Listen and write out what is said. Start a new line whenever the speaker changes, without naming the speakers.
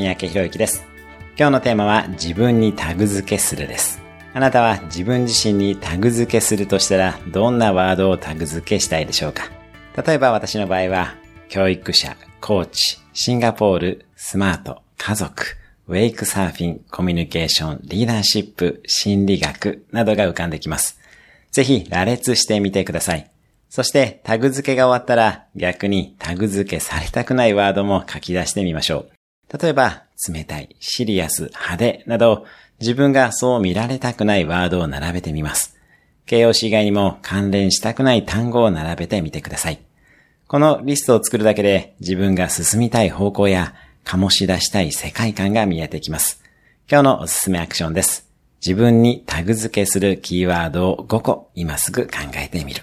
三宅博之です。今日のテーマは自分にタグ付けするです。あなたは自分自身にタグ付けするとしたらどんなワードをタグ付けしたいでしょうか？例えば私の場合は教育者、コーチ、シンガポール、スマート、家族、ウェイクサーフィン、コミュニケーション、リーダーシップ、心理学などが浮かんできます。ぜひ羅列してみてください。そしてタグ付けが終わったら逆にタグ付けされたくないワードも書き出してみましょう。例えば、冷たい、シリアス、派手など自分がそう見られたくないワードを並べてみます。形容詞以外にも関連したくない単語を並べてみてください。このリストを作るだけで自分が進みたい方向や醸し出したい世界観が見えてきます。今日のおすすめアクションです。自分にタグ付けするキーワードを5個今すぐ考えてみる。